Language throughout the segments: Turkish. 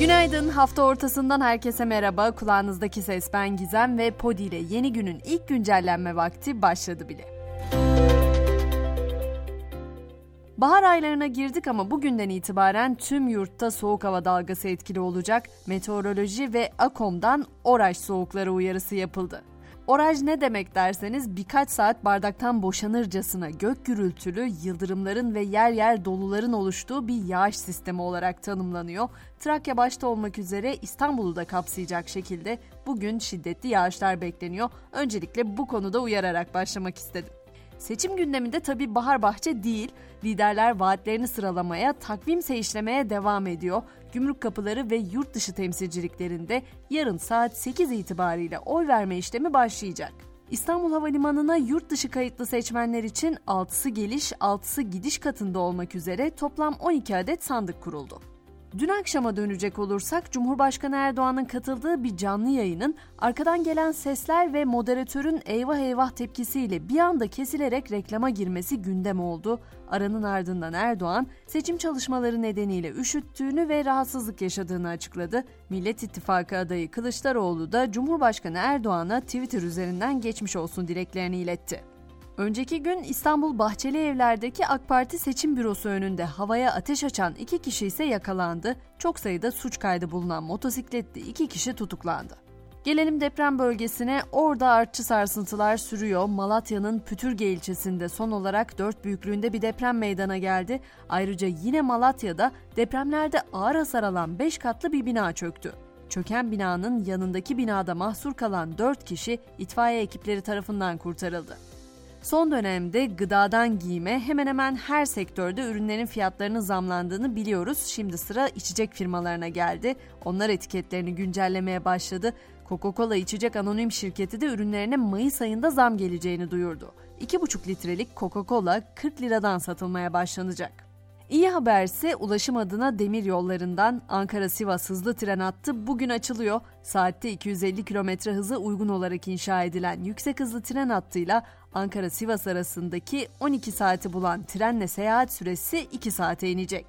Günaydın. Hafta ortasından herkese merhaba. Kulağınızdaki ses ben Gizem ve Podi ile yeni günün ilk güncellenme vakti başladı bile. Bahar aylarına girdik ama bugünden itibaren tüm yurtta soğuk hava dalgası etkili olacak. Meteoroloji ve AKOM'dan oraj soğukları uyarısı yapıldı. Oraj ne demek derseniz birkaç saat bardaktan boşanırcasına gök gürültülü, yıldırımların ve yer yer doluların oluştuğu bir yağış sistemi olarak tanımlanıyor. Trakya başta olmak üzere İstanbul'u da kapsayacak şekilde bugün şiddetli yağışlar bekleniyor. Öncelikle bu konuda uyararak başlamak istedim. Seçim gündeminde tabi bahar bahçe değil, liderler vaatlerini sıralamaya, takvimse işlemeye devam ediyor. Gümrük kapıları ve yurt dışı temsilciliklerinde yarın saat 8 itibariyle oy verme işlemi başlayacak. İstanbul Havalimanı'na yurt dışı kayıtlı seçmenler için 6'sı geliş, 6'sı gidiş katında olmak üzere toplam 12 adet sandık kuruldu. Dün akşama dönecek olursak Cumhurbaşkanı Erdoğan'ın katıldığı bir canlı yayının arkadan gelen sesler ve moderatörün eyvah eyvah tepkisiyle bir anda kesilerek reklama girmesi gündem oldu. Aranın ardından Erdoğan seçim çalışmaları nedeniyle üşüttüğünü ve rahatsızlık yaşadığını açıkladı. Millet İttifakı adayı Kılıçdaroğlu da Cumhurbaşkanı Erdoğan'a Twitter üzerinden geçmiş olsun dileklerini iletti. Önceki gün İstanbul Bahçeli Evler'deki AK Parti seçim bürosu önünde havaya ateş açan iki kişi ise yakalandı. Çok sayıda suç kaydı bulunan motosikletli iki kişi tutuklandı. Gelelim deprem bölgesine. Orada artçı sarsıntılar sürüyor. Malatya'nın Pütürge ilçesinde son olarak 4 büyüklüğünde bir deprem meydana geldi. Ayrıca yine Malatya'da depremlerde ağır hasar alan 5 katlı bir bina çöktü. Çöken binanın yanındaki binada mahsur kalan 4 kişi itfaiye ekipleri tarafından kurtarıldı. Son dönemde gıdadan giyime hemen hemen her sektörde ürünlerin fiyatlarının zamlandığını biliyoruz. Şimdi sıra içecek firmalarına geldi. Onlar etiketlerini güncellemeye başladı. Coca-Cola içecek anonim şirketi de ürünlerine Mayıs ayında zam geleceğini duyurdu. 2,5 litrelik Coca-Cola 40 liradan satılmaya başlanacak. İyi haberse ulaşım adına demir yollarından Ankara-Sivas hızlı tren hattı bugün açılıyor. Saatte 250 km hızı uygun olarak inşa edilen yüksek hızlı tren hattıyla Ankara-Sivas arasındaki 12 saati bulan trenle seyahat süresi 2 saate inecek.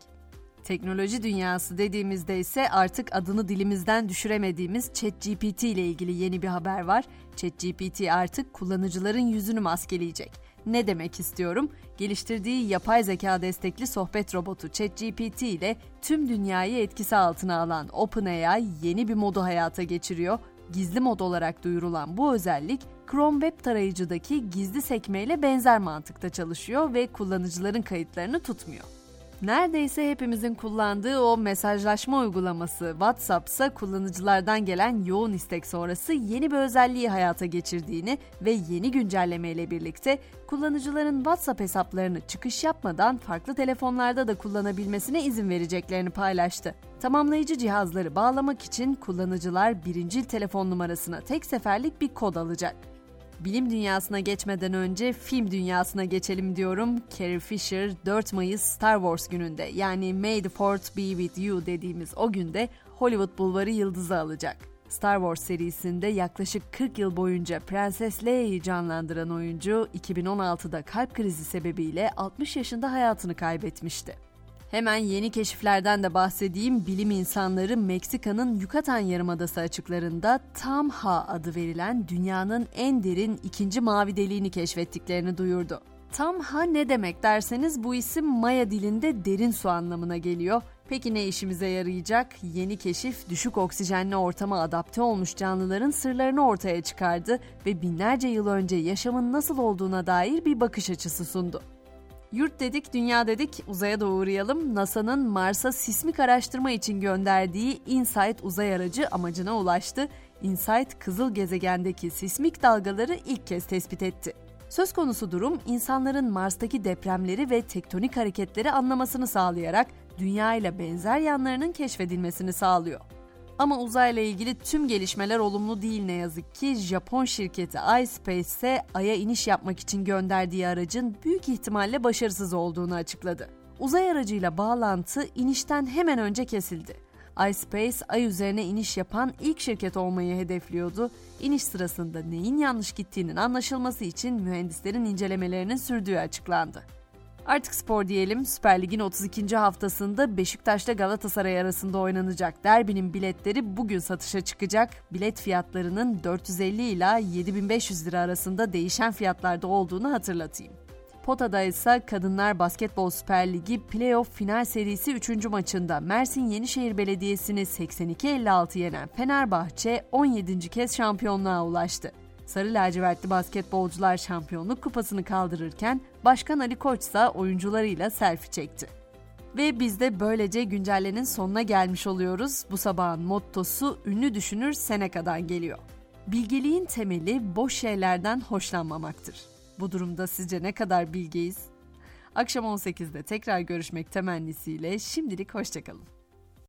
Teknoloji dünyası dediğimizde ise artık adını dilimizden düşüremediğimiz ChatGPT ile ilgili yeni bir haber var. ChatGPT artık kullanıcıların yüzünü maskeleyecek. Ne demek istiyorum? Geliştirdiği yapay zeka destekli sohbet robotu ChatGPT ile tüm dünyayı etkisi altına alan OpenAI yeni bir modu hayata geçiriyor. Gizli mod olarak duyurulan bu özellik Chrome web tarayıcıdaki gizli sekmeyle benzer mantıkta çalışıyor ve kullanıcıların kayıtlarını tutmuyor. Neredeyse hepimizin kullandığı o mesajlaşma uygulaması WhatsApp kullanıcılardan gelen yoğun istek sonrası yeni bir özelliği hayata geçirdiğini ve yeni güncelleme ile birlikte kullanıcıların WhatsApp hesaplarını çıkış yapmadan farklı telefonlarda da kullanabilmesine izin vereceklerini paylaştı. Tamamlayıcı cihazları bağlamak için kullanıcılar birincil telefon numarasına tek seferlik bir kod alacak. Bilim dünyasına geçmeden önce film dünyasına geçelim diyorum. Carrie Fisher 4 Mayıs Star Wars gününde yani May the Fourth be with you dediğimiz o günde Hollywood Bulvarı yıldızı alacak. Star Wars serisinde yaklaşık 40 yıl boyunca Prenses Leia'yı canlandıran oyuncu 2016'da kalp krizi sebebiyle 60 yaşında hayatını kaybetmişti. Hemen yeni keşiflerden de bahsedeyim. Bilim insanları Meksika'nın Yucatan Yarımadası açıklarında Tamha adı verilen dünyanın en derin ikinci mavi deliğini keşfettiklerini duyurdu. Tamha ne demek derseniz bu isim Maya dilinde derin su anlamına geliyor. Peki ne işimize yarayacak? Yeni keşif düşük oksijenli ortama adapte olmuş canlıların sırlarını ortaya çıkardı ve binlerce yıl önce yaşamın nasıl olduğuna dair bir bakış açısı sundu. Yurt dedik, dünya dedik, uzaya da uğrayalım. NASA'nın Mars'a sismik araştırma için gönderdiği InSight uzay aracı amacına ulaştı. InSight, kızıl gezegendeki sismik dalgaları ilk kez tespit etti. Söz konusu durum insanların Mars'taki depremleri ve tektonik hareketleri anlamasını sağlayarak dünya ile benzer yanlarının keşfedilmesini sağlıyor. Ama uzayla ilgili tüm gelişmeler olumlu değil ne yazık ki. Japon şirketi iSpace ise Ay'a iniş yapmak için gönderdiği aracın büyük ihtimalle başarısız olduğunu açıkladı. Uzay aracıyla bağlantı inişten hemen önce kesildi. iSpace, Ay üzerine iniş yapan ilk şirket olmayı hedefliyordu. İniş sırasında neyin yanlış gittiğinin anlaşılması için mühendislerin incelemelerinin sürdüğü açıklandı. Artık spor diyelim. Süper Lig'in 32. haftasında Beşiktaş'ta Galatasaray arasında oynanacak derbinin biletleri bugün satışa çıkacak. Bilet fiyatlarının 450 ila 7500 lira arasında değişen fiyatlarda olduğunu hatırlatayım. Pota'da ise Kadınlar Basketbol Süper Ligi Playoff Final Serisi 3. maçında Mersin Yenişehir Belediyesi'ni 82-56 yenen Fenerbahçe 17. kez şampiyonluğa ulaştı. Sarı lacivertli basketbolcular şampiyonluk kupasını kaldırırken Başkan Ali Koç ise oyuncularıyla selfie çekti. Ve biz de böylece güncellenin sonuna gelmiş oluyoruz. Bu sabahın mottosu ünlü düşünür Seneca'dan geliyor. Bilgeliğin temeli boş şeylerden hoşlanmamaktır. Bu durumda sizce ne kadar bilgeyiz? Akşam 18'de tekrar görüşmek temennisiyle şimdilik hoşçakalın.